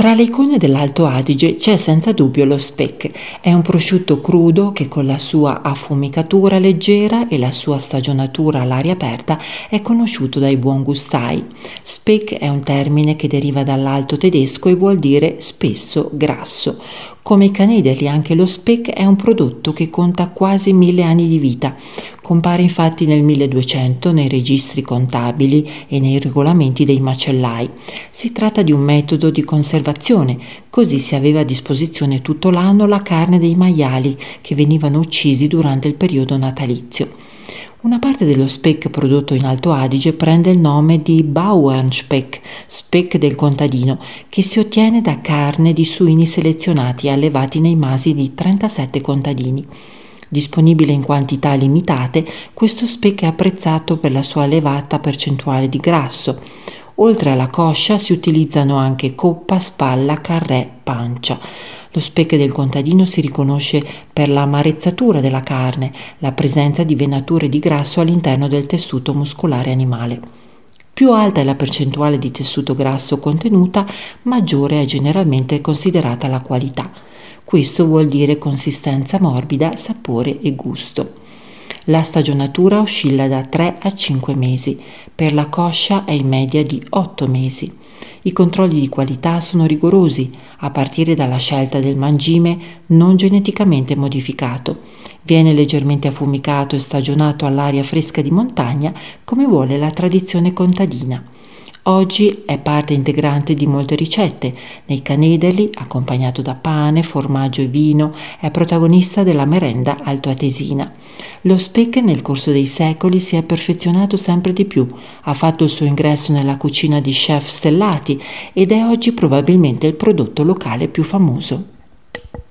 Tra le icone dell'Alto Adige c'è senza dubbio lo speck. È un prosciutto crudo che con la sua affumicatura leggera e la sua stagionatura all'aria aperta è conosciuto dai buon gustai. Speck è un termine che deriva dall'alto tedesco e vuol dire spesso grasso. Come i canedeli, anche lo speck è un prodotto che conta quasi mille anni di vita. Compare infatti nel 1200 nei registri contabili e nei regolamenti dei macellai. Si tratta di un metodo di conservazione, così si aveva a disposizione tutto l'anno la carne dei maiali che venivano uccisi durante il periodo natalizio. Una parte dello speck prodotto in Alto Adige prende il nome di Bauernspeck, speck del contadino, che si ottiene da carne di suini selezionati e allevati nei masi di 37 contadini. Disponibile in quantità limitate, questo speck è apprezzato per la sua elevata percentuale di grasso. Oltre alla coscia si utilizzano anche coppa, spalla, carré, pancia. Lo speck del contadino si riconosce per l'amarezzatura della carne, la presenza di venature di grasso all'interno del tessuto muscolare animale. Più alta è la percentuale di tessuto grasso contenuta, maggiore è generalmente considerata la qualità. Questo vuol dire consistenza morbida, sapore e gusto. La stagionatura oscilla da 3 a 5 mesi, per la coscia è in media di 8 mesi. I controlli di qualità sono rigorosi, a partire dalla scelta del mangime non geneticamente modificato. Viene leggermente affumicato e stagionato all'aria fresca di montagna come vuole la tradizione contadina. Oggi è parte integrante di molte ricette. Nei canedeli, accompagnato da pane, formaggio e vino, è protagonista della merenda altoatesina. Lo speck nel corso dei secoli si è perfezionato sempre di più, ha fatto il suo ingresso nella cucina di chef stellati ed è oggi probabilmente il prodotto locale più famoso.